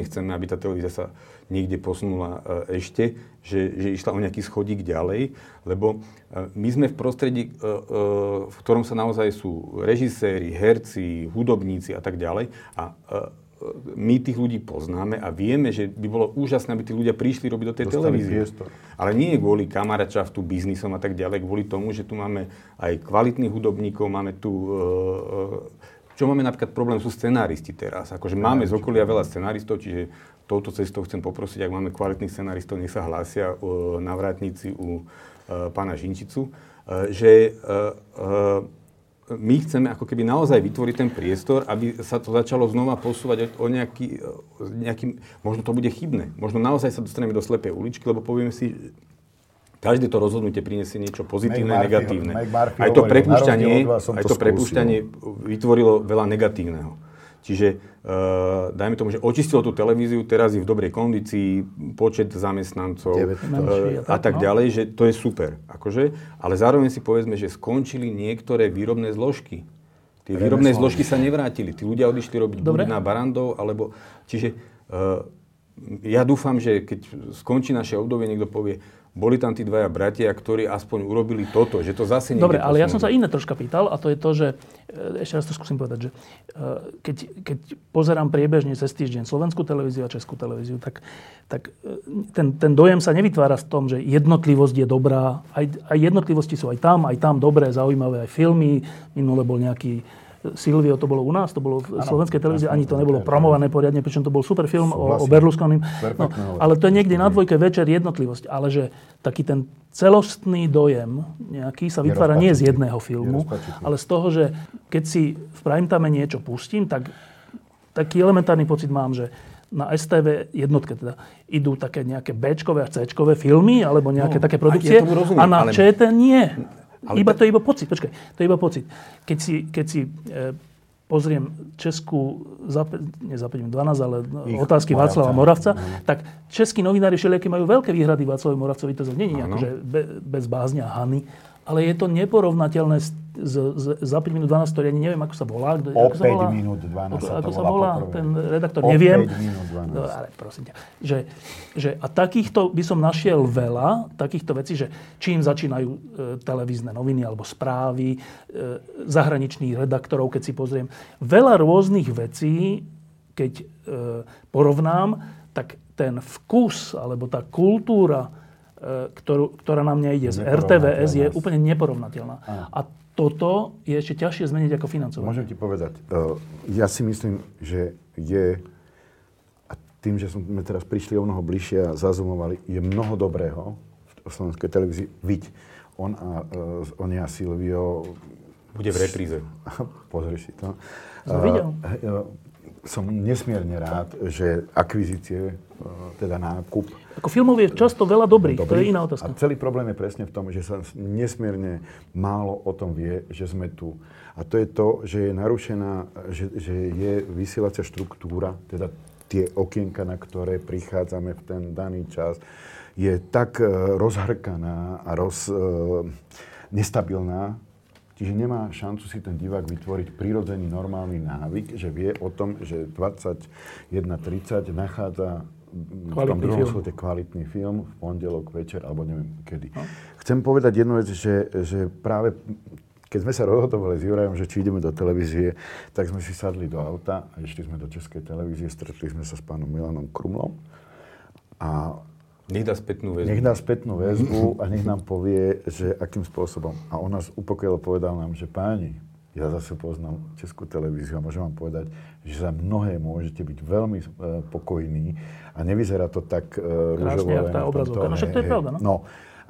nechceme, aby tá televízia sa niekde posunula e, ešte, že, že išla o nejaký schodík ďalej, lebo e, my sme v prostredí, v ktorom sa naozaj sú režiséri, herci, hudobníci a tak ďalej a my tých ľudí poznáme a vieme, že by bolo úžasné, aby tí ľudia prišli robiť do tej Dostali televízie. Priestor. Ale nie kvôli kamaračaftu, biznisom a tak ďalej, kvôli tomu, že tu máme aj kvalitných hudobníkov, máme tu... Uh, čo máme napríklad problém, sú scenáristi teraz. Akože máme z okolia veľa scenáristov, čiže touto cestou chcem poprosiť, ak máme kvalitných scenáristov, nech sa hlásia uh, na vrátnici u uh, pána Žinčicu, uh, že my chceme ako keby naozaj vytvoriť ten priestor, aby sa to začalo znova posúvať o nejaký, nejaký, možno to bude chybné, možno naozaj sa dostaneme do slepej uličky, lebo povieme si, každé to rozhodnutie prinesie niečo pozitívne a negatívne. Aj to prepušťanie, aj to prepušťanie vytvorilo veľa negatívneho. Čiže uh, dajme tomu, že očistilo tú televíziu, teraz je v dobrej kondícii, počet zamestnancov uh, a tak no. ďalej, že to je super. Akože, ale zároveň si povedzme, že skončili niektoré výrobné zložky. Tie výrobné zložky sa nevrátili. Tí ľudia odišli robiť buď na barandov, alebo... Čiže uh, ja dúfam, že keď skončí naše obdobie, niekto povie, boli tam tí dvaja bratia, ktorí aspoň urobili toto, že to zase niekde Dobre, ale ja som sa iné troška pýtal a to je to, že, e, ešte raz to skúsim povedať, že e, keď, keď pozerám priebežne cez týždeň slovenskú televíziu a českú televíziu, tak, tak e, ten, ten dojem sa nevytvára v tom, že jednotlivosť je dobrá, aj, aj jednotlivosti sú aj tam, aj tam dobré, zaujímavé, aj filmy, minule bol nejaký Silvio to bolo u nás, to bolo v ano, slovenskej televízii, ani to nebolo promované poriadne, pričom to bol super film o, o Berlusconim. No, ale to je niekde na dvojke večer jednotlivosť. Ale že taký ten celostný dojem nejaký sa vytvára nie z jedného filmu, ale z toho, že keď si v primetime niečo pustím, tak taký elementárny pocit mám, že na STV jednotke teda idú také nejaké Bčkové a Cčkové filmy alebo nejaké no, také produkcie ja rozumiem, a na ale... ČT nie. Ale iba to je iba pocit, počkaj, to je iba pocit. Keď si, keď si e, pozriem Českú, za, nie za 5 12, ale Ich, otázky Václava Moravca, mm. tak českí novinári všelijaké majú veľké výhrady Václavovi Moravcovi, to nie je akože be, bez bázňa Hany, ale je to neporovnateľné s, s, s, za 5 minút 12, ktorý ani neviem, ako sa volá. Kto, o ako 5 sa volá? minút 12 ako, sa ako sa volá poprvé. ten redaktor, o neviem. 5 minút 12. No, ale prosím ťa. Že, že, a takýchto by som našiel veľa, takýchto vecí, že čím začínajú e, televízne noviny alebo správy, e, zahraničných redaktorov, keď si pozriem. Veľa rôznych vecí, keď e, porovnám, tak ten vkus alebo tá kultúra ktorú, ktorá na mňa ide z RTVS, je úplne neporovnateľná. A toto je ešte ťažšie zmeniť ako financovanie. Môžem ti povedať, e, ja si myslím, že je, a tým, že sme teraz prišli o mnoho bližšie a zazumovali, je mnoho dobrého v slovenskej televízii. Viď, on a, uh, on a Silvio... Bude v repríze. Pozri si to. Som videl. Som nesmierne rád, že akvizície, teda nákup ako filmov je často veľa dobrých, Dobrý. to je iná otázka. A celý problém je presne v tom, že sa nesmierne málo o tom vie, že sme tu. A to je to, že je narušená, že, že je vysielacia štruktúra, teda tie okienka, na ktoré prichádzame v ten daný čas, je tak e, rozhrkaná a roz, e, nestabilná, Čiže nemá šancu si ten divák vytvoriť prirodzený normálny návyk, že vie o tom, že 21.30 nachádza v tom druhom film. kvalitný film v pondelok večer, alebo neviem kedy. No. Chcem povedať jednu vec, že, že práve keď sme sa rozhodovali s Jurajom, že či ideme do televízie, tak sme si sadli do auta a išli sme do Českej televízie, stretli sme sa s pánom Milanom Krumlom a nech dá spätnú väzbu. Nech dá spätnú väzbu a nech nám povie, že akým spôsobom. A on nás upokojil, povedal nám, že páni, ja zase poznám Českú televíziu a môžem vám povedať, že za mnohé môžete byť veľmi uh, pokojní a nevyzerá to tak uh, rúžovo. Krásne, tá obrazovka. No však to je pravda, no? no.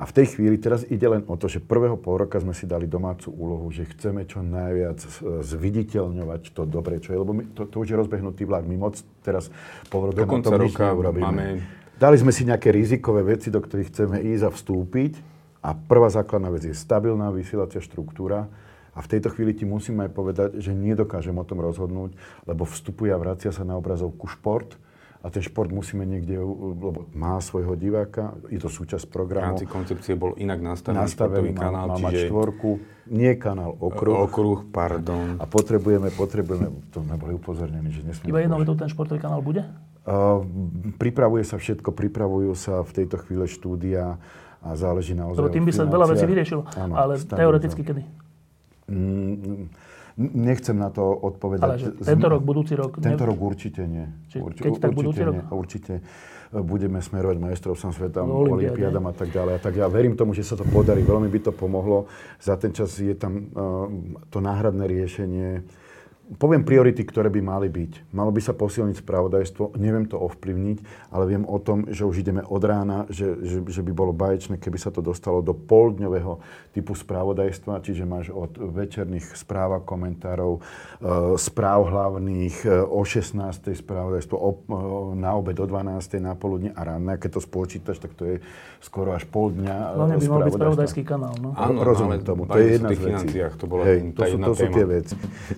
A v tej chvíli, teraz ide len o to, že prvého pol roka sme si dali domácu úlohu, že chceme čo najviac zviditeľňovať to dobre, čo je, lebo my, to, to už je rozbehnutý vlak. My moc teraz pol roka Do konca roka máme... Dali sme si nejaké rizikové veci, do ktorých chceme ísť a vstúpiť. A prvá základná vec je stabilná vysielacia štruktúra a v tejto chvíli ti musím aj povedať, že nedokážem o tom rozhodnúť, lebo vstupuje a vracia sa na obrazovku šport a ten šport musíme niekde, lebo má svojho diváka, je to súčasť programu. V rámci koncepcie bol inak nastavený, nastavený má, kanál, má čiže... mať štvorku, nie kanál, okruh. Okruh, pardon. A potrebujeme, potrebujeme, to sme boli upozornení, že nesmieme... Iba jednou vetou ten športový kanál bude? Pripravuje sa všetko, pripravujú sa v tejto chvíle štúdia a záleží naozaj Lebo tým by sa veľa vecí vyriešilo. Áno, ale teoreticky kedy? Mm, nechcem na to odpovedať. Ale že tento rok, budúci rok? Tento rok určite nie. Či, Urči, keď tak budúci rok? Určite budeme smerovať majstrovstvom sveta, olimpiádam a tak ďalej. A tak ja verím tomu, že sa to podarí. Veľmi by to pomohlo. Za ten čas je tam uh, to náhradné riešenie poviem priority, ktoré by mali byť. Malo by sa posilniť spravodajstvo, neviem to ovplyvniť, ale viem o tom, že už ideme od rána, že, že, že by bolo baječné, keby sa to dostalo do poldňového typu spravodajstva, čiže máš od večerných správ a komentárov, e, správ hlavných, e, o 16. spravodajstvo, o, e, na obed o 12. na poludne a ráno. Keď to spočítaš, tak to je skoro až pol dňa Hlavne by mal byť spravodajský kanál. No? Áno, rozumiem tomu. To je jedna z vecí. To, bola Hej, to, sú, to sú tie veci.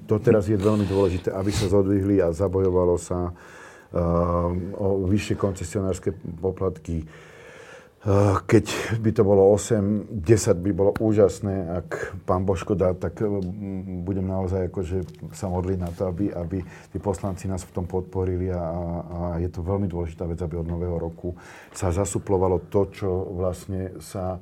To teraz je veľmi dôležité, aby sa zodvihli a zabojovalo sa uh, o vyššie koncesionárske poplatky. Uh, keď by to bolo 8, 10 by bolo úžasné, ak pán Božko dá, tak uh, budem naozaj akože sa modliť na to, aby, aby tí poslanci nás v tom podporili a, a je to veľmi dôležitá vec, aby od nového roku sa zasuplovalo to, čo vlastne sa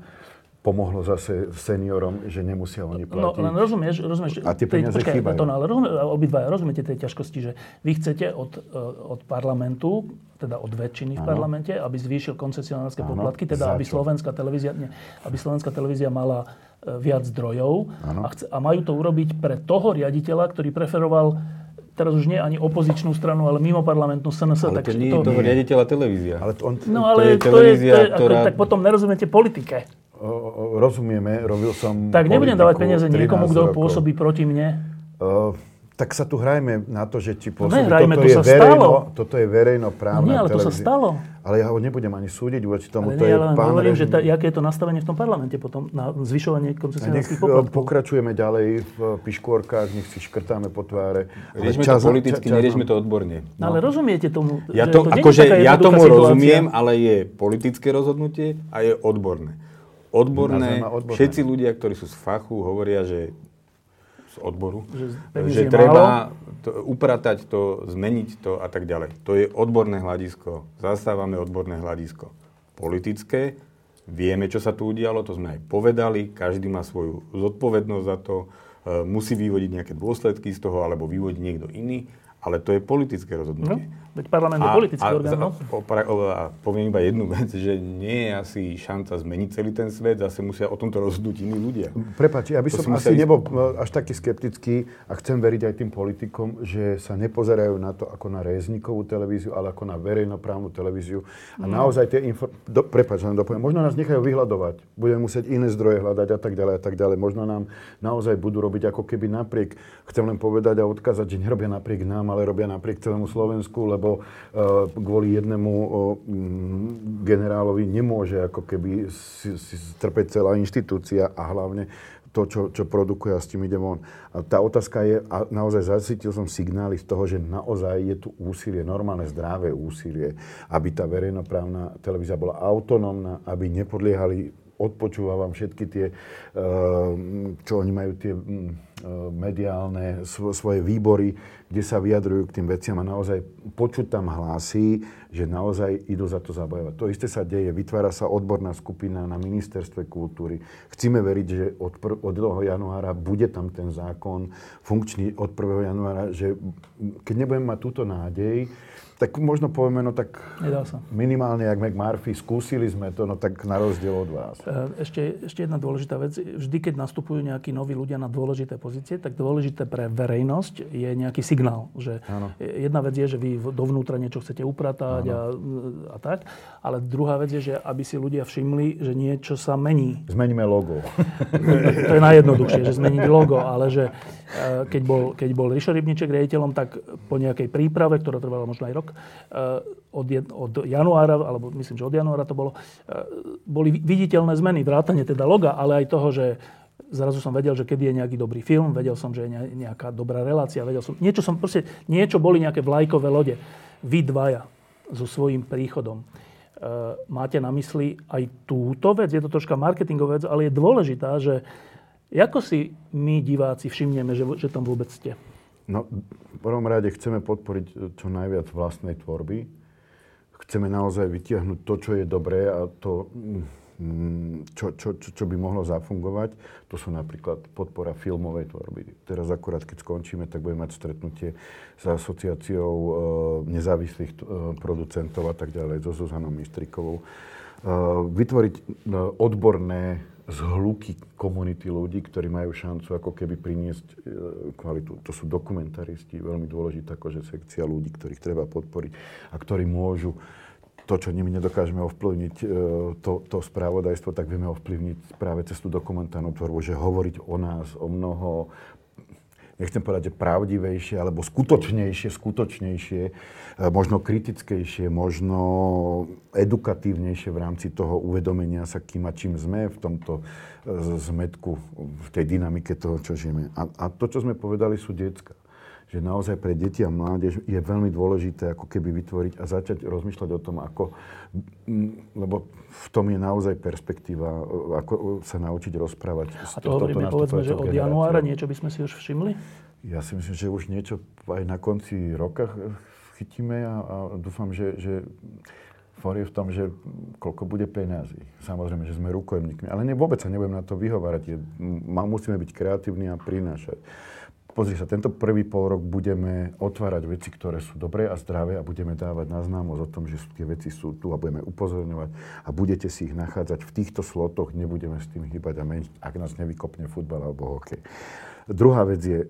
pomohlo zase seniorom, že nemusia oni platiť. No, len rozumieš, rozumieš a tie peniaze tej, chýbajú. To, no, ale rozumie, obidvaja rozumiete tej ťažkosti, že vy chcete od, eh, od parlamentu, teda od väčšiny v parlamente, aby zvýšil koncesionárske poplatky, teda aby slovenská, televízia, nie, aby slovenská televízia mala eh, viac zdrojov a, chce, a majú to urobiť pre toho riaditeľa, ktorý preferoval teraz už nie ani opozičnú stranu, ale mimo parlamentnú SNS. Ale tak to nie je toho riaditeľa televízia. Ale to, on, no ale to je televízia, to je, to je, ktorá... Ako, tak potom nerozumiete politike rozumieme, robil som Tak nebudem dávať peniaze niekomu, kto pôsobí proti mne. Uh, tak sa tu hrajme na to, že ti pôsobí. No toto, to je sa verejno, stalo. toto je verejnoprávna no nie, ale televízia. to sa stalo. Ale ja ho nebudem ani súdiť voči tomu. Ale to nie, je ale pán hovorím, režim... že ta, aké je to nastavenie v tom parlamente potom na zvyšovanie koncesionárskych e, poplatkov. pokračujeme ďalej v piškôrkach, nech si škrtáme po tváre. Riešme to politicky, čas, neriešme to odborne. No. Ale rozumiete tomu? Ja, to, to akože, ja tomu rozumiem, ale je politické rozhodnutie a je odborné odborné, všetci ľudia, ktorí sú z fachu, hovoria, že z odboru, že, že treba to, upratať to, zmeniť to a tak ďalej. To je odborné hľadisko. Zastávame odborné hľadisko. Politické, vieme, čo sa tu udialo, to sme aj povedali, každý má svoju zodpovednosť za to, e, musí vyvodiť nejaké dôsledky z toho, alebo vyvodiť niekto iný, ale to je politické rozhodnutie. No. Veď parlament je politický orgán, no? A poviem iba jednu vec, že nie je asi šanca zmeniť celý ten svet, zase musia o tomto rozhodnúť iní ľudia. Prepač, ja by som asi nebol no, až taký skeptický a chcem veriť aj tým politikom, že sa nepozerajú na to ako na reznikovú televíziu, ale ako na verejnoprávnu televíziu. A no. naozaj tie info... Do, prepač, len dopoviem. Možno nás nechajú vyhľadovať. Budeme musieť iné zdroje hľadať a tak ďalej a tak ďalej. Možno nám naozaj budú robiť ako keby napriek, chcem len povedať a odkázať, že nerobia napriek nám, ale robia napriek celému Slovensku, lebo uh, kvôli jednému uh, generálovi nemôže ako keby strpeť celá inštitúcia a hlavne to, čo, čo produkuje a s tým ide von. A tá otázka je, a naozaj zacítil som signály z toho, že naozaj je tu úsilie, normálne zdravé úsilie, aby tá verejnoprávna televízia bola autonómna, aby nepodliehali odpočúvam všetky tie, eh, čo oni majú tie mm, mediálne svoje výbory, kde sa vyjadrujú k tým veciam a naozaj počuť tam hlasy, že naozaj idú za to zabojovať. To isté sa deje. Vytvára sa odborná skupina na ministerstve kultúry. Chceme veriť, že od, pr- od 1. januára bude tam ten zákon funkčný od 1. januára, že keď nebudeme mať túto nádej, tak možno povieme, no tak Nedá sa. minimálne, jak McMurphy, skúsili sme to, no tak na rozdiel od vás. E, ešte, ešte jedna dôležitá vec. Vždy, keď nastupujú nejakí noví ľudia na dôležité pozície, tak dôležité pre verejnosť je nejaký signál. Že jedna vec je, že vy dovnútra niečo chcete upratať a, a tak, ale druhá vec je, že aby si ľudia všimli, že niečo sa mení. Zmeníme logo. to je najjednoduchšie, že zmeniť logo, ale že e, keď bol, keď bol Rišo Rybniček riaditeľom, tak po nejakej príprave, ktorá trvala možno aj rok, Eh, od, od januára, alebo myslím, že od januára to bolo, eh, boli viditeľné zmeny, vrátane teda loga, ale aj toho, že zrazu som vedel, že kedy je nejaký dobrý film, vedel som, že je nejaká dobrá relácia, vedel som, niečo som proste, niečo boli nejaké vlajkové lode. Vy dvaja so svojím príchodom. Uh, máte na mysli aj túto vec, je to troška marketingová vec, ale je dôležitá, že ako si my diváci všimneme, že, že tam vôbec ste? No, v prvom rade chceme podporiť čo najviac vlastnej tvorby. chceme naozaj vytiahnuť to, čo je dobré a to, mm, čo, čo, čo, čo by mohlo zafungovať. To sú napríklad podpora filmovej tvorby. Teraz akurát, keď skončíme, tak budeme mať stretnutie s asociáciou e, nezávislých e, producentov a tak ďalej, so Zuzanou Mistrikovou. E, vytvoriť odborné zhluky komunity ľudí, ktorí majú šancu ako keby priniesť kvalitu. To sú dokumentaristi, veľmi dôležitá akože sekcia ľudí, ktorých treba podporiť a ktorí môžu to, čo nimi nedokážeme ovplyvniť, e, to, to správodajstvo, tak vieme ovplyvniť práve cez tú dokumentárnu tvorbu, že hovoriť o nás, o mnoho nechcem povedať, že pravdivejšie, alebo skutočnejšie, skutočnejšie, e, možno kritickejšie, možno edukatívnejšie v rámci toho uvedomenia sa, kým a čím sme v tomto e, zmetku, v tej dynamike toho, čo žijeme. A, a to, čo sme povedali, sú detská že naozaj pre deti a mládež je veľmi dôležité ako keby vytvoriť a začať rozmýšľať o tom, ako, lebo v tom je naozaj perspektíva, ako sa naučiť rozprávať. A to hovoríme povedzme, že od januára niečo by sme si už všimli? Ja si myslím, že už niečo aj na konci roka chytíme a, a dúfam, že, že for je v tom, že koľko bude peňazí. Samozrejme, že sme rukojemníkmi. Ale ne, vôbec sa nebudem na to vyhovárať. Je, musíme byť kreatívni a prinášať. Pozri sa, tento prvý pol rok budeme otvárať veci, ktoré sú dobré a zdravé a budeme dávať na známosť o tom, že tie veci sú tu a budeme upozorňovať a budete si ich nachádzať v týchto slotoch, nebudeme s tým hýbať a meniť, ak nás nevykopne futbal alebo hokej. Druhá vec je, eh,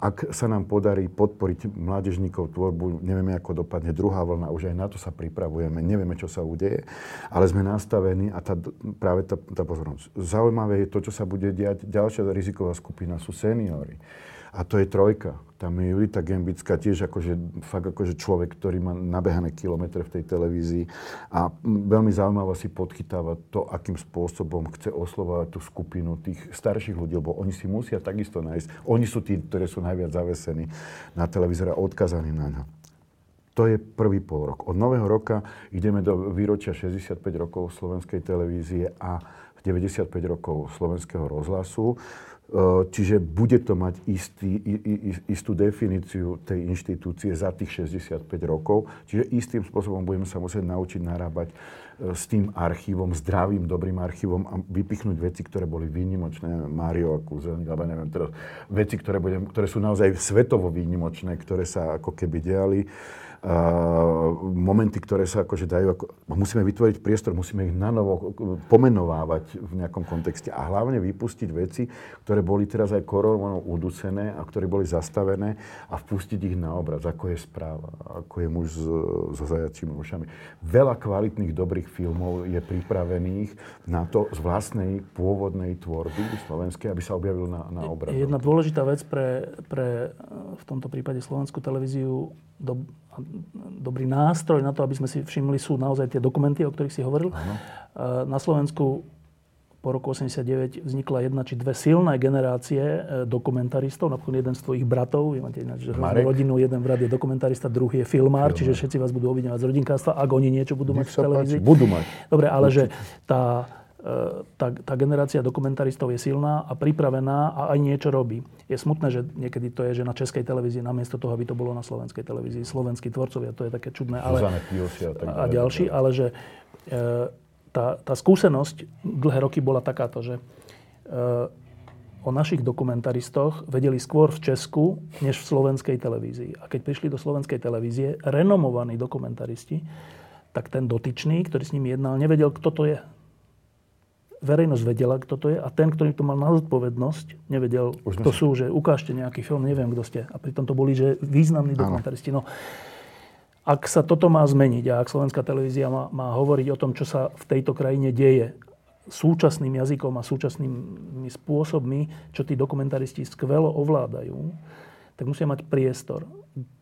ak sa nám podarí podporiť mládežníkov tvorbu, nevieme, ako dopadne druhá vlna, už aj na to sa pripravujeme, nevieme, čo sa udeje, ale sme nastavení a tá, práve tá, tá pozornosť. Zaujímavé je to, čo sa bude diať. Ďalšia riziková skupina sú seniory. A to je trojka. Tam je Julita Gembická tiež akože, fakt akože človek, ktorý má nabehané kilometre v tej televízii a veľmi zaujímavo si podchytáva to, akým spôsobom chce oslovať tú skupinu tých starších ľudí, lebo oni si musia takisto nájsť. Oni sú tí, ktorí sú najviac zavesení na televízore a odkazaní na ňo. To je prvý pol rok. Od nového roka ideme do výročia 65 rokov slovenskej televízie a 95 rokov slovenského rozhlasu. Eh, čiže bude to mať istý, istú definíciu tej inštitúcie za tých 65 rokov. Čiže istým spôsobom budeme sa musieť naučiť narábať eh, s tým archívom, zdravým, dobrým archívom a vypichnúť veci, ktoré boli výnimočné, Mário a Kúzelník, alebo neviem, teraz, veci, ktoré, budem, ktoré sú naozaj svetovo výnimočné, ktoré sa ako keby diali momenty, ktoré sa akože dajú, ako, musíme vytvoriť priestor, musíme ich nanovo pomenovávať v nejakom kontexte a hlavne vypustiť veci, ktoré boli teraz aj koronou udusené a ktoré boli zastavené a vpustiť ich na obraz, ako je správa, ako je muž so zajačími ušami. Veľa kvalitných dobrých filmov je pripravených na to z vlastnej pôvodnej tvorby slovenskej, aby sa objavil na, na obraz. Jedna dôležitá vec pre, pre v tomto prípade slovenskú televíziu do, dobrý nástroj na to, aby sme si všimli, sú naozaj tie dokumenty, o ktorých si hovoril. Ano. Na Slovensku po roku 89 vznikla jedna či dve silné generácie e, dokumentaristov, napríklad jeden z tvojich bratov, vy máte ináč rodinu, jeden brat je dokumentarista, druhý je filmár, filmár. čiže všetci vás budú obviňovať z rodinkárstva, ak oni niečo budú Nech mať v televízii. Páči, budú mať. Dobre, ale Určite. že tá E, tá, tá generácia dokumentaristov je silná a pripravená a aj niečo robí. Je smutné, že niekedy to je, že na českej televízii, namiesto toho, aby to bolo na slovenskej televízii, slovenskí tvorcovia, to je také čudné. Ale, a, a ďalší, ale že e, tá, tá skúsenosť dlhé roky bola takáto, že e, o našich dokumentaristoch vedeli skôr v Česku, než v slovenskej televízii. A keď prišli do slovenskej televízie renomovaní dokumentaristi, tak ten dotyčný, ktorý s nimi jednal, nevedel, kto to je verejnosť vedela, kto to je a ten, ktorý to mal na zodpovednosť, nevedel, Už kto sú, že ukážte nejaký film, neviem, kto ste. A pritom to boli, že významní dokumentaristi. No, ak sa toto má zmeniť a ak slovenská televízia má, má hovoriť o tom, čo sa v tejto krajine deje, súčasným jazykom a súčasnými spôsobmi, čo tí dokumentaristi skvelo ovládajú, tak musia mať priestor.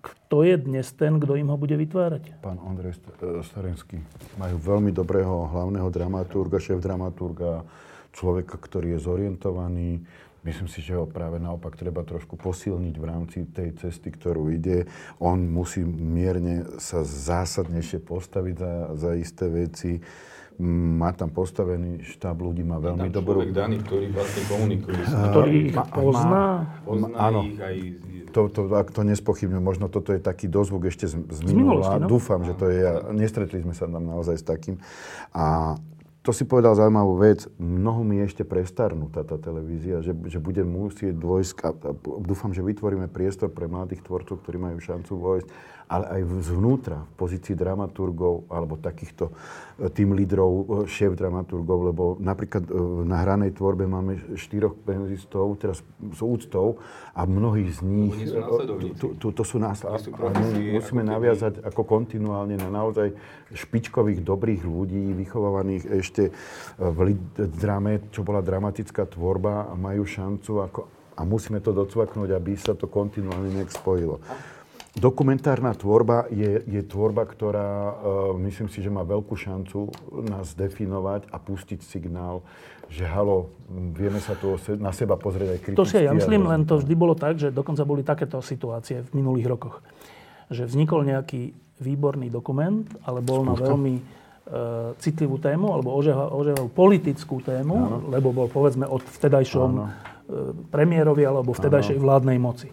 Kto je dnes ten, kto im ho bude vytvárať? Pán Ondrej e, Starenský. Majú veľmi dobrého hlavného dramaturga, šéf-dramaturga, človeka, ktorý je zorientovaný. Myslím si, že ho práve naopak treba trošku posilniť v rámci tej cesty, ktorú ide. On musí mierne sa zásadnejšie postaviť za, za isté veci má tam postavený štáb ľudí, má veľmi dobrú... Človek daný, ktorý vlastne komunikuje. Ktorý ich pozná? Pozná áno. ich aj to, to, ak to nespochybňujem, možno toto je taký dozvuk ešte z, z, Z minulosti, no. Dúfam, že to je, nestretli sme sa tam naozaj s takým. A to si povedal zaujímavú vec, mnoho mi ešte prestarnú táto televízia, že, že bude musieť dôjsť, a, a dúfam, že vytvoríme priestor pre mladých tvorcov, ktorí majú šancu vojsť, ale aj zvnútra, v pozícii dramaturgov alebo takýchto e, tým lídrov, e, šéf dramaturgov, lebo napríklad e, na hranej tvorbe máme štyroch penzistov, teraz s úctou a mnohí z nich... To, to, to sú následovníci. Musíme naviazať ako kontinuálne na naozaj špičkových, dobrých ľudí, vychovávaných ešte v drame, čo bola dramatická tvorba a majú šancu ako, a musíme to docvaknúť, aby sa to kontinuálne nejak spojilo. Dokumentárna tvorba je, je tvorba, ktorá, uh, myslím si, že má veľkú šancu nás definovať a pustiť signál, že halo, vieme sa tu na seba pozrieť aj kriticky. To si ja myslím, len to vždy bolo tak, že dokonca boli takéto situácie v minulých rokoch. Že vznikol nejaký výborný dokument, ale bol Skúška. na veľmi uh, citlivú tému, alebo oževal politickú tému, ano. lebo bol povedzme od vtedajšom ano. premiérovi alebo vtedajšej ano. vládnej moci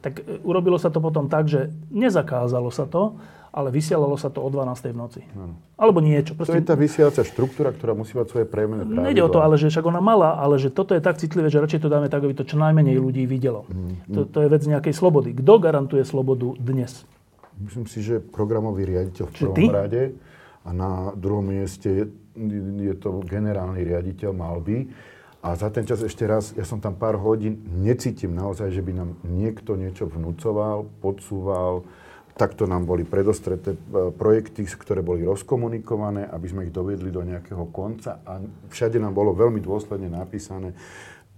tak e, urobilo sa to potom tak, že nezakázalo sa to, ale vysielalo sa to o 12. v noci. Ano. Alebo niečo. Proste... To je tá vysielacia štruktúra, ktorá musí mať svoje prejmené pravidla. Nejde o to, ale že však ona mala, ale že toto je tak citlivé, že radšej to dáme tak, aby to čo najmenej ľudí videlo. Mm. To, to je vec nejakej slobody. Kto garantuje slobodu dnes? Myslím si, že programový riaditeľ v prvom ty? rade a na druhom mieste je, je to generálny riaditeľ, mal by. A za ten čas ešte raz, ja som tam pár hodín, necítim naozaj, že by nám niekto niečo vnúcoval, podsúval. Takto nám boli predostreté e, projekty, ktoré boli rozkomunikované, aby sme ich dovedli do nejakého konca. A všade nám bolo veľmi dôsledne napísané,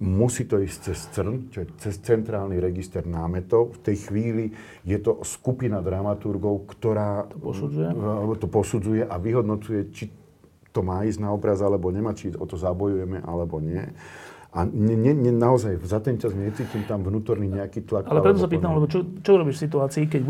musí to ísť cez CRN, čo je cez centrálny register námetov. V tej chvíli je to skupina dramaturgov, ktorá to posudzuje, to posudzuje a vyhodnocuje, či to má ísť na obraz alebo nemá, či o to zabojujeme alebo nie. A ne, ne, ne, naozaj za ten čas necítim tam vnútorný nejaký tlak. Ale preto sa pýtam, lebo čo, čo robíš v situácii, keď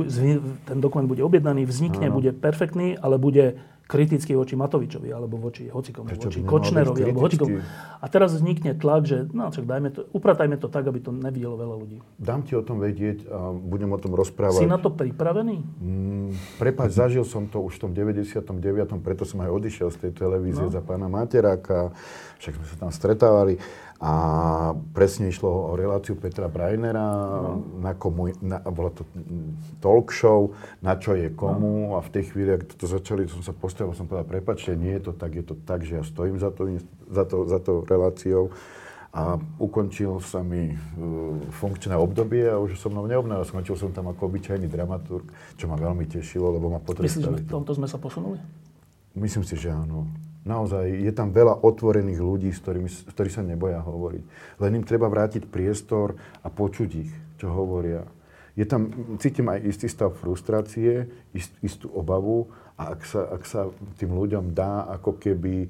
ten dokument bude objednaný, vznikne, Áno. bude perfektný, ale bude kritický voči Matovičovi, alebo voči hocikomu, Prečo voči Kočnerovi, alebo hocikomu. A teraz vznikne tlak, že no, čak dajme to, upratajme to tak, aby to nevidelo veľa ľudí. Dám ti o tom vedieť a budem o tom rozprávať. Si na to pripravený? Mm, prepáč, zažil som to už v tom 99., preto som aj odišiel z tej televízie no. za pána Materáka, však sme sa tam stretávali. A presne išlo o reláciu Petra Brajnera, no. na komu, na, bola to talk show, na čo je komu no. a v tej chvíli, ak to začali, som sa postavil, som povedal, prepačte, nie je to tak, je to tak, že ja stojím za to, za to, za to reláciou a ukončil sa mi uh, funkčné obdobie a už som mnou neobnáva. Skončil som tam ako obyčajný dramaturg, čo ma veľmi tešilo, lebo ma potrestali. Myslíš, že v tomto sme sa posunuli? Myslím si, že áno. Naozaj je tam veľa otvorených ľudí, s ktorými, ktorí sa neboja hovoriť. Len im treba vrátiť priestor a počuť ich, čo hovoria. Je tam, cítim aj istý stav frustrácie, ist, istú obavu a ak sa, ak sa tým ľuďom dá ako keby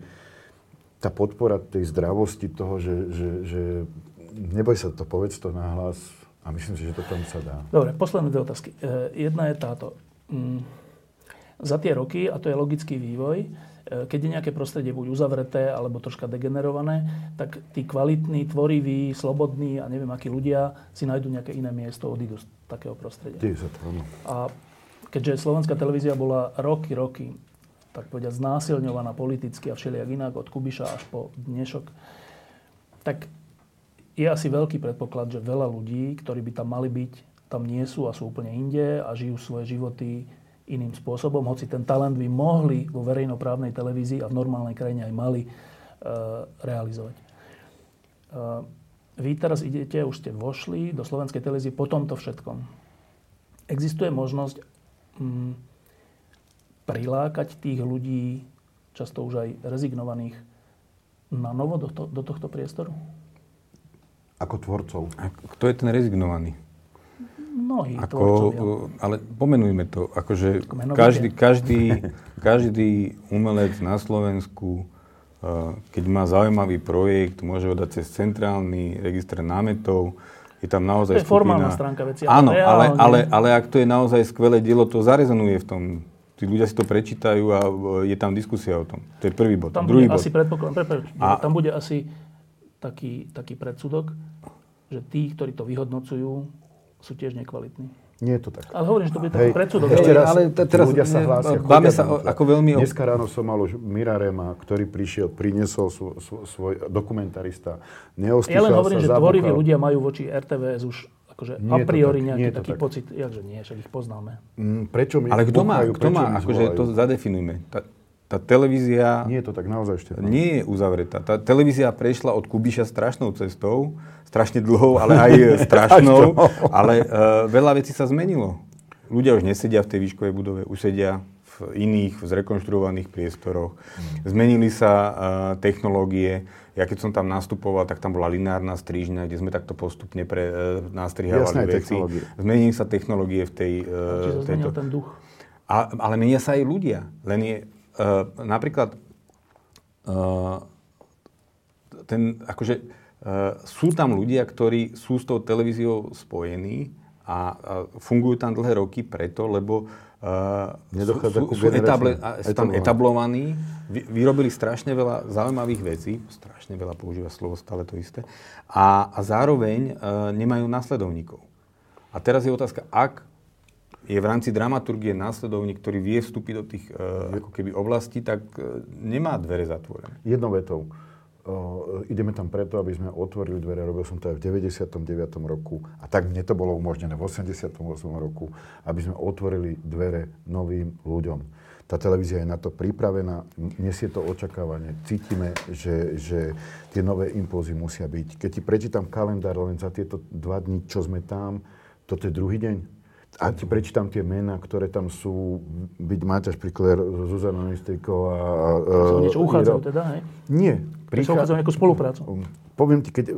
tá podpora tej zdravosti toho, že, že, že neboj sa to, povedz to nahlas a myslím si, že to tam sa dá. Dobre, posledné dve otázky. E, jedna je táto. Mm, za tie roky, a to je logický vývoj, keď je nejaké prostredie buď uzavreté alebo troška degenerované, tak tí kvalitní, tvoriví, slobodní a neviem akí ľudia si nájdú nejaké iné miesto, odídu z takého prostredia. Deje sa to, áno. A keďže slovenská televízia bola roky, roky, tak povedať, znásilňovaná politicky a všelijak inak od Kubiša až po dnešok, tak je asi veľký predpoklad, že veľa ľudí, ktorí by tam mali byť, tam nie sú a sú úplne inde a žijú svoje životy iným spôsobom, hoci ten talent by mohli vo verejnoprávnej televízii a v normálnej krajine aj mali uh, realizovať. Uh, vy teraz idete, už ste vošli do slovenskej televízie po tomto všetkom. Existuje možnosť um, prilákať tých ľudí, často už aj rezignovaných, na novo do, to, do tohto priestoru? Ako tvorcov. A kto je ten rezignovaný? Mnohí ako, Ale pomenujme to. Akože každý, každý, každý umelec na Slovensku, eh, keď má zaujímavý projekt, môže ho dať cez centrálny register námetov. Je tam naozaj to je skupina... formálna stránka veci. Áno, ale, ale, ale ak to je naozaj skvelé dielo, to zarezonuje v tom. Tí ľudia si to prečítajú a eh, je tam diskusia o tom. To je prvý bod. Tam Druhý bude bod. asi predpoklad, prepáč, a... tam bude asi taký, taký predsudok, že tí, ktorí to vyhodnocujú, sú tiež nekvalitní. Nie je to tak. Ale hovorím, že to bude taký predsudok. ešte ale- raz, ale te- teraz ľudia sa ne- hlásia. báme chodia sa o- ako veľmi o- Dneska ráno som mal už Mirarema, ktorý prišiel, priniesol svo, svo, svoj dokumentarista. Neostýchal Ja len hovorím, sa, že tvoriví zabúchal. ľudia majú voči RTVS už akože Nie a priori nejaký taký tak. pocit, jakže nie, však ich poznáme. Mm, Prečo mi Ale kto má, kto má akože to zadefinujme. Tá, tá televízia Nie je to tak naozaj, Štefan. nie je uzavretá. Tá televízia prešla od Kubiša strašnou cestou, strašne dlhou, ale aj strašnou, ale uh, veľa vecí sa zmenilo. Ľudia už nesedia v tej výškovej budove, už sedia v iných, v zrekonštruovaných priestoroch. Zmenili sa uh, technológie. Ja keď som tam nastupoval, tak tam bola lineárna strižňa, kde sme takto postupne pre, uh, nastrihávali Jasné, veci. technológie. Zmenili sa technológie v tej... Čiže Uh, sa zmenil ten duch. a, ale menia sa aj ľudia. Len je uh, napríklad uh, ten, akože, uh, sú tam ľudia, ktorí sú s tou televíziou spojení a, a fungujú tam dlhé roky preto, lebo uh, Nedochádza sú, sú, sú, etable, a sú tam etablovaní. etablovaní, vy, vyrobili strašne veľa zaujímavých vecí, strašne veľa používa slovo, stále to isté, a, a zároveň uh, nemajú následovníkov. A teraz je otázka, ak je v rámci dramaturgie následovník, ktorý vie vstúpiť do tých uh, ako keby oblastí, tak uh, nemá dvere zatvorené. Jednou vetou. O, ideme tam preto, aby sme otvorili dvere. Robil som to aj v 99. roku. A tak mne to bolo umožnené v 88. roku, aby sme otvorili dvere novým ľuďom. Tá televízia je na to pripravená, nesie to očakávanie. Cítime, že, že tie nové impulzy musia byť. Keď ti prečítam kalendár len za tieto dva dní, čo sme tam, toto je druhý deň. A ti prečítam tie mená, ktoré tam sú, byť Máťaš Prikler, Zuzana Mistriková. Sa niečo uchádzajú teda, hej? Nie. Sa uchádzajú o nejakú spoluprácu. Poviem ti, keď e,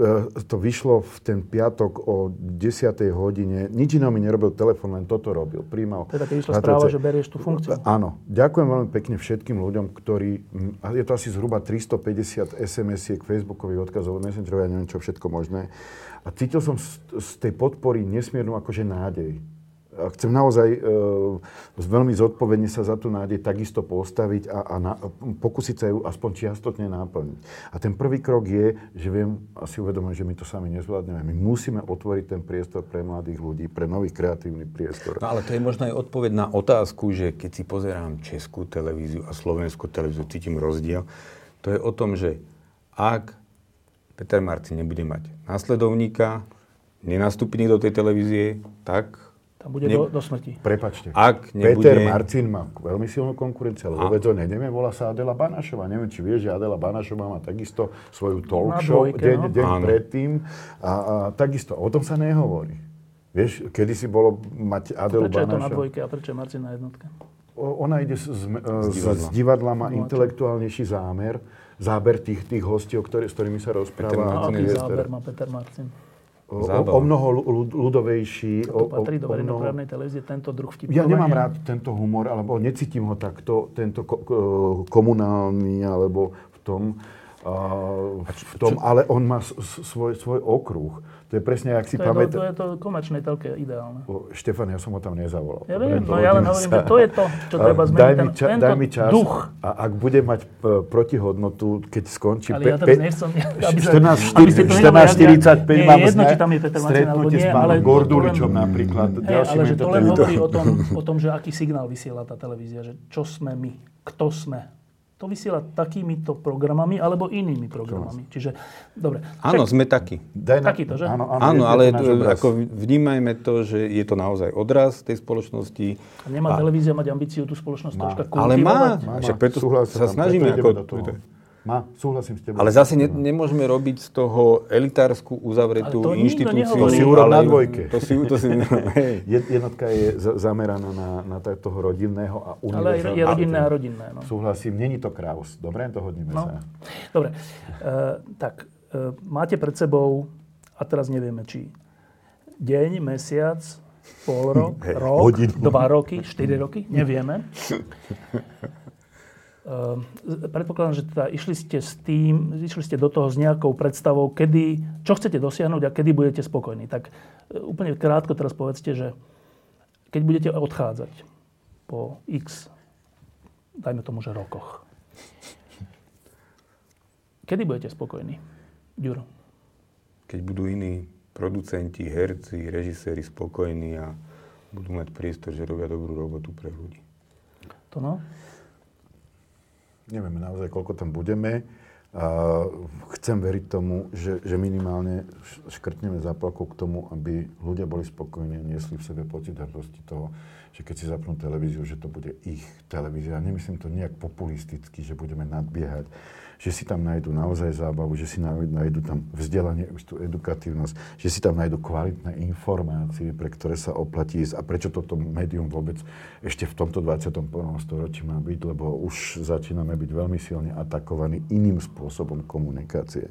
to vyšlo v ten piatok o 10. hodine, nič iného mi nerobil telefon, len toto robil. Príjmal. Teda keď vyšla správa, že berieš tú funkciu. Áno. Ďakujem veľmi pekne všetkým ľuďom, ktorí... je to asi zhruba 350 SMS-iek, Facebookových odkazov, Messengerov, ja neviem čo všetko možné. A cítil som z, z tej podpory nesmiernu akože nádej. A chcem naozaj e, veľmi zodpovedne sa za tú nádej takisto postaviť a, a na, pokúsiť sa ju aspoň čiastotne náplniť. A ten prvý krok je, že viem, asi uvedomujem, že my to sami nezvládneme. My musíme otvoriť ten priestor pre mladých ľudí, pre nový kreatívny priestor. No ale to je možno aj odpoveď na otázku, že keď si pozerám českú televíziu a slovenskú televíziu, cítim rozdiel. To je o tom, že ak Peter Marci nebude mať následovníka, nenastúpi do tej televízie, tak Tam bude Ne- do, do smrti. Prepačte. Ak nebude- Peter Marcin má veľmi silnú konkurenciu, ale vôbec ho neviem, volá sa Adela Banašová. Neviem, či vieš, že Adela Banašová má takisto svoju talk show dvojke, deň, no. deň Áno. predtým. A, a takisto, o tom sa nehovorí. Vieš, kedy si bolo mať Adelu Prečo je to na Banašovú? dvojke a prečo je Marcin na jednotke? O- Ona ide z, z, z, divadla. z divadla, má No intelektuálnejší zámer, záber tých, tých hostí, o ktorý, s ktorými sa rozpráva. Peter A Martin aký záber má Peter Marcin? O, o, mnoho ľud, ľudovejší. To patrí do o, o mnoho- verejnoprávnej televízie, tento druh vtipkovania? Ja nemám rád tento humor, alebo necítim ho takto, tento ko- ko- komunálny, alebo v tom, v tom ale on má svoj, svoj okruh. To je presne, ak si do, to je to komerčnej telke ideálne. Štefan, ja som ho tam nezavolal. Ja viem, no ja len hovorím, že to je to, čo treba zmeniť. Daj mi, ča, daj mi čas duch. a ak bude mať e, protihodnotu, keď skončí... Ale ja teraz nechcem, aby sa- 14, aby ste to nedávali, 14.45 nie, mám je jedno, zna- či tam je Peter Martin alebo stretnutie s pánom Gorduličom napríklad. Ďalším ale že to len hovorí o tom, o tom, že aký signál vysiela tá televízia, že čo sme my, kto sme. To vysiela takýmito programami alebo inými programami. Čiže, dobre. Áno, sme takí. Daj na- Takýto, že? Áno, áno, Áno, ale ako vnímajme to, že je to naozaj odraz tej spoločnosti. A nemá televízia mať ambíciu tú spoločnosť Má. troška Ale má. kultivovať? Má, má, Však preto súhlasím, sa snažíme preto ako- do toho. Má, súhlasím s tebou. Ale zase ne, nemôžeme robiť z toho elitárskú uzavretú Ale to inštitúciu. To si urob na ale- dvojke. To si, to si, hej. Jed- Jednotka je za- zameraná na, na toho rodinného a Ale univerzálneho. je rodinné a rodinné. No. Súhlasím, není to Kraus. Dobre, dohodneme No. sa. Dobre, e, tak e, máte pred sebou, a teraz nevieme, či deň, mesiac, pol rok, Hej, rok, hodinu. dva roky, štyri roky, nevieme. E, predpokladám, že teda išli ste s tým, išli ste do toho s nejakou predstavou, kedy, čo chcete dosiahnuť a kedy budete spokojní. Tak e, úplne krátko teraz povedzte, že keď budete odchádzať po x, dajme tomu, že rokoch, Kedy budete spokojní? Ďuro. Keď budú iní producenti, herci, režiséri spokojní a budú mať priestor, že robia dobrú robotu pre ľudí. To no? Nevieme naozaj, koľko tam budeme. Chcem veriť tomu, že, že minimálne škrtneme zápalku k tomu, aby ľudia boli spokojní a niesli v sebe pocit hrdosti toho, že keď si zapnú televíziu, že to bude ich televízia. Nemyslím to nejak populisticky, že budeme nadbiehať že si tam nájdu naozaj zábavu, že si nájdu tam vzdelanie, tú edukatívnosť, že si tam nájdu kvalitné informácie, pre ktoré sa oplatí ísť a prečo toto médium vôbec ešte v tomto 21. storočí má byť, lebo už začíname byť veľmi silne atakovaní iným spôsobom komunikácie.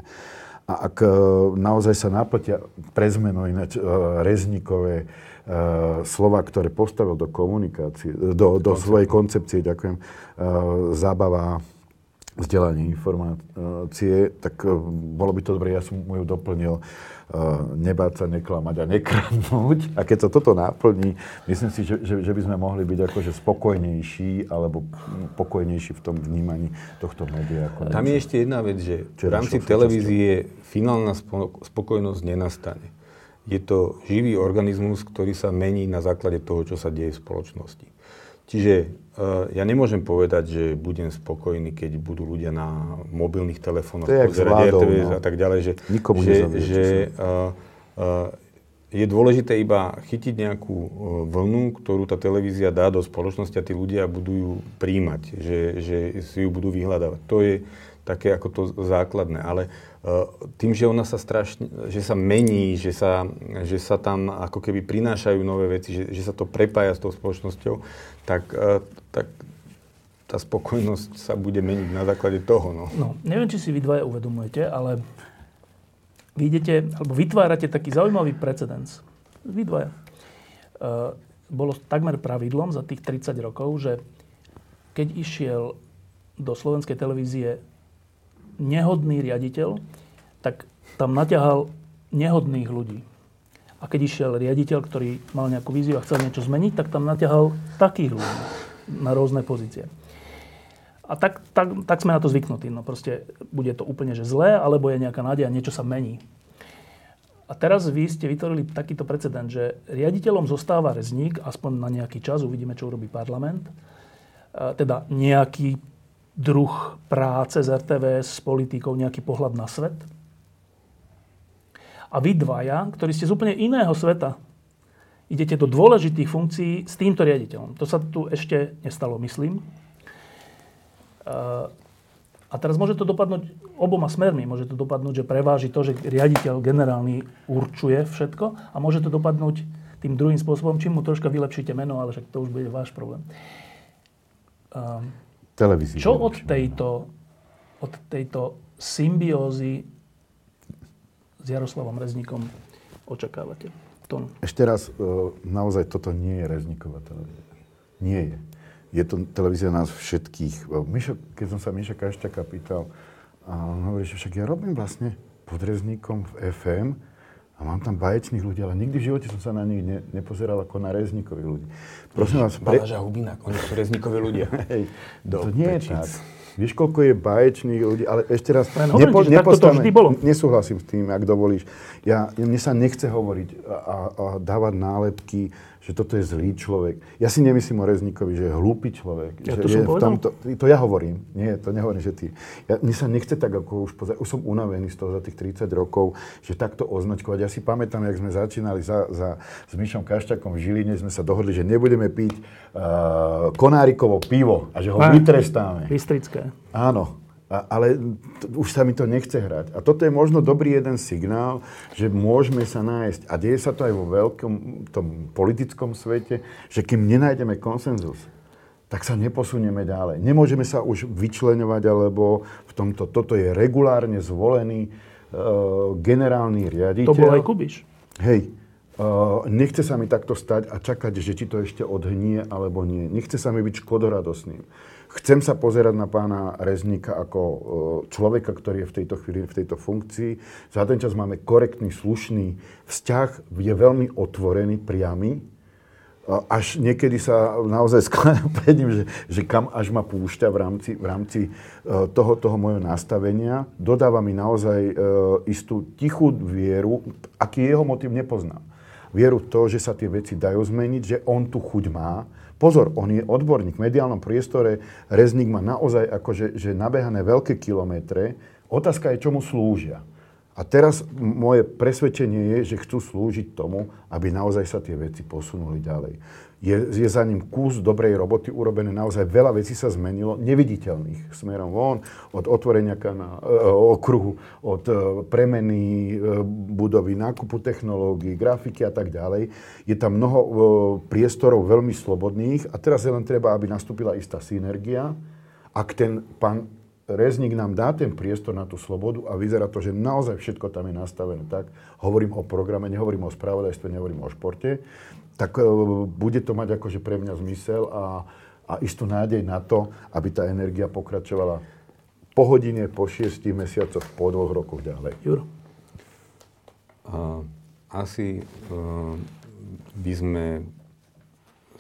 A ak e, naozaj sa napltia pre zmenu ináč e, rezníkové uh, slova, ktoré postavil do komunikácie, do, do svojej koncepcie, ďakujem, zábava, vzdelanie, informácie, tak e, bolo by to dobré, ja som mu ju doplnil, e, nebáť sa, neklamať a nekradnúť. A keď sa toto naplní, myslím si, že, že, že by sme mohli byť akože spokojnejší alebo pokojnejší v tom vnímaní tohto média. Ako Tam je ešte jedna vec, že v rámci televízie finálna spokojnosť nenastane. Je to živý organizmus, ktorý sa mení na základe toho, čo sa deje v spoločnosti. Čiže uh, ja nemôžem povedať, že budem spokojný, keď budú ľudia na mobilných telefónoch pozerať RTVS no. a tak ďalej, že, Nikomu že, že uh, uh, je dôležité iba chytiť nejakú vlnu, ktorú tá televízia dá do spoločnosti a tí ľudia budú ju príjmať, že, že si ju budú vyhľadávať. To je také ako to základné. Ale tým, že ona sa strašne, že sa mení, že sa, že sa tam ako keby prinášajú nové veci, že, že sa to prepája s tou spoločnosťou, tak, e, tak tá spokojnosť sa bude meniť na základe toho. No. no neviem, či si vy dvaja uvedomujete, ale vy idete, alebo vytvárate taký zaujímavý precedens. Vy dvaja. Uh, bolo takmer pravidlom za tých 30 rokov, že keď išiel do slovenskej televízie nehodný riaditeľ, tak tam naťahal nehodných ľudí. A keď išiel riaditeľ, ktorý mal nejakú víziu a chcel niečo zmeniť, tak tam naťahal takých ľudí na rôzne pozície. A tak, tak, tak sme na to zvyknutí. No proste bude to úplne že zlé, alebo je nejaká nádej a niečo sa mení. A teraz vy ste vytvorili takýto precedent, že riaditeľom zostáva rezník, aspoň na nejaký čas, uvidíme, čo urobí parlament, teda nejaký druh práce z RTVS s politikou, nejaký pohľad na svet – a vy dvaja, ktorí ste z úplne iného sveta, idete do dôležitých funkcií s týmto riaditeľom. To sa tu ešte nestalo, myslím. A teraz môže to dopadnúť oboma smermi. Môže to dopadnúť, že preváži to, že riaditeľ generálny určuje všetko a môže to dopadnúť tým druhým spôsobom, čím mu troška vylepšíte meno, ale však to už bude váš problém. Televízia. Čo od tejto, od tejto symbiózy s Jaroslavom Rezníkom očakávate? Tom. Ešte raz, e, naozaj toto nie je Rezníková televízia. Nie je. Je to televízia nás všetkých. E, Mišo, keď som sa Miša Kašťaka pýtal, a on hovorí, že však ja robím vlastne pod Rezníkom v FM a mám tam baječných ľudí, ale nikdy v živote som sa na nich ne, nepozeral ako na Rezníkových ľudí. Prosím vás... Pre... Baláža Hubina, oni sú Rezníkoví ľudia. Hej, to nie je tak. Vieš, koľko je báječných ľudí, ale ešte raz, Len nepo, hovorím, to vždy bolo. nesúhlasím s tým, ak dovolíš. Ja, mne sa nechce hovoriť a, a, a dávať nálepky, že toto je zlý človek. Ja si nemyslím o Rezníkovi, že je hlúpy človek. Ja že to je som v tomto, to ja hovorím. Nie, to nehovorím, že ty. Ja, mne sa nechce tak, ako už pozrieť. Už som unavený z toho za tých 30 rokov, že takto označkovať. Ja si pamätám, jak sme začínali za, za, s Myšom Kašťakom v Žiline, sme sa dohodli, že nebudeme piť uh, konárikovo pivo a že ho vytrestáme. Bystrické. Áno, a, ale t- už sa mi to nechce hrať. A toto je možno dobrý jeden signál, že môžeme sa nájsť, a deje sa to aj vo veľkom tom politickom svete, že kým nenájdeme konsenzus, tak sa neposunieme ďalej. Nemôžeme sa už vyčleňovať, alebo v tomto, toto je regulárne zvolený uh, generálny riaditeľ. To bol aj Kubiš. Hej, nechce sa mi takto stať a čakať, že či to ešte odhnie, alebo nie. Nechce sa mi byť škodoradosným. Chcem sa pozerať na pána Rezníka ako človeka, ktorý je v tejto chvíli v tejto funkcii. Za ten čas máme korektný, slušný vzťah, je veľmi otvorený, priamy. až niekedy sa naozaj skladám pred ním, že, že kam až ma púšťa v rámci, v rámci toho, toho môjho nastavenia. Dodáva mi naozaj istú tichú vieru, aký jeho motiv nepoznám. Vieru v to, že sa tie veci dajú zmeniť, že on tu chuť má. Pozor, on je odborník v mediálnom priestore, Rezník má naozaj akože, že nabehané veľké kilometre. Otázka je, čomu slúžia. A teraz moje presvedčenie je, že chcú slúžiť tomu, aby naozaj sa tie veci posunuli ďalej. Je, je za ním kus dobrej roboty urobené, naozaj veľa vecí sa zmenilo, neviditeľných smerom von, od otvorenia na e, okruhu, od e, premeny e, budovy, nákupu technológií, grafiky a tak ďalej. Je tam mnoho e, priestorov veľmi slobodných a teraz je len treba, aby nastúpila istá synergia. Ak ten pán Rezník nám dá ten priestor na tú slobodu a vyzerá to, že naozaj všetko tam je nastavené tak. Hovorím o programe, nehovorím o spravodajstve, nehovorím o športe. Tak e, bude to mať akože pre mňa zmysel a, a istú nádej na to, aby tá energia pokračovala po hodine, po šiestich mesiacoch, po dvoch rokoch ďalej. Juro. Uh, asi uh, by sme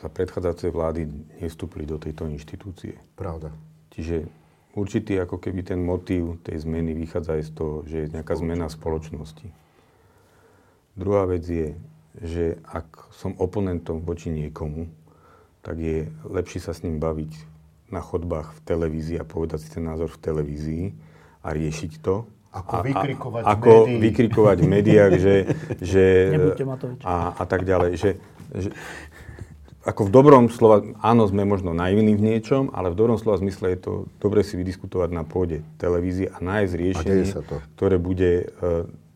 za predchádzajúcej vlády nestúpili do tejto inštitúcie. Pravda. Čiže určitý ako keby ten motív tej zmeny vychádza aj z toho, že je nejaká zmena spoločnosti. Druhá vec je, že ak som oponentom voči niekomu, tak je lepšie sa s ním baviť na chodbách v televízii a povedať si ten názor v televízii a riešiť to. Ako a, vykrikovať a, ako v vykrikovať v médiách, že... že a, a tak ďalej. Že, že, ako v dobrom slova, áno, sme možno naivní v niečom, ale v dobrom slova zmysle je to dobre si vydiskutovať na pôde televízie a nájsť riešenie, ktoré bude e,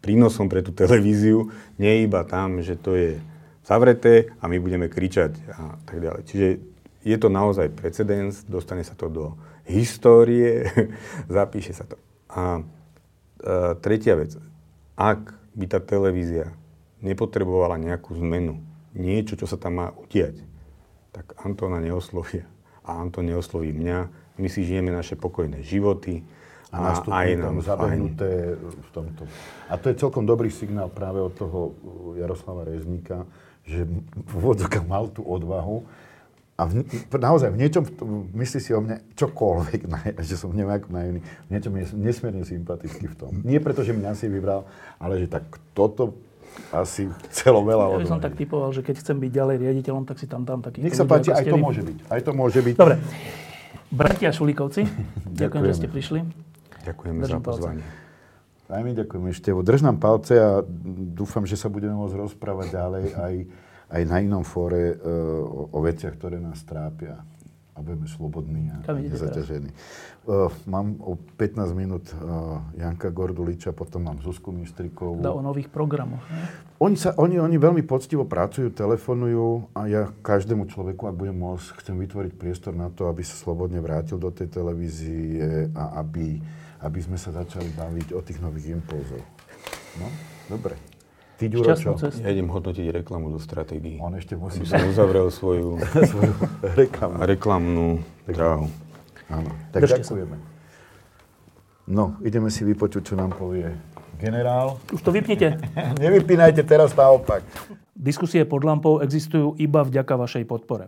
prínosom pre tú televíziu, nie iba tam, že to je zavreté a my budeme kričať a tak ďalej. Čiže je to naozaj precedens, dostane sa to do histórie, zapíše sa to. A e, tretia vec, ak by tá televízia nepotrebovala nejakú zmenu, niečo, čo sa tam má utiať, tak Antona neoslovia a Anton neosloví mňa. My si žijeme naše pokojné životy. A, aj tam zabehnuté v tomto. A to je celkom dobrý signál práve od toho Jaroslava Rezníka, že v úvodzokách mal tú odvahu a v, naozaj v niečom, myslí si o mne čokoľvek, že som nejak naivný, v niečom je nesmierne sympatický v tom. Nie preto, že mňa si vybral, ale že tak toto asi celo veľa Ja by som tak typoval, že keď chcem byť ďalej riaditeľom, tak si tam dám taký. Nech sa páči, aj to môže byť. Aj to môže byť. Dobre. Bratia Šulíkovci, ďakujem, že ste prišli. Ďakujeme Držím za pozvanie. Aj my ďakujeme ešte. Drž nám palce a dúfam, že sa budeme môcť rozprávať ďalej aj, aj na inom fóre uh, o, o veciach, ktoré nás trápia a budeme slobodní a nezaťažení. Uh, mám o 15 minút uh, Janka Gorduliča, potom mám Zuzku Mistrikovú. Dá o nových programoch. Ne? Oni, sa, oni, oni veľmi poctivo pracujú, telefonujú a ja každému človeku, ak budem môcť, chcem vytvoriť priestor na to, aby sa slobodne vrátil do tej televízie a aby, aby sme sa začali baviť o tých nových impulzoch. No, dobre. Ty, Ďuro, čo? Ja idem hodnotiť reklamu do stratégií. On ešte musí... Aby som uzavrel svoju, svoju reklamu. reklamnú dráhu. Áno, tak Držte ďakujeme. Sa. No, ideme si vypočuť, čo nám povie generál. Už to vypnite. Nevypínajte teraz naopak. Diskusie pod lampou existujú iba vďaka vašej podpore.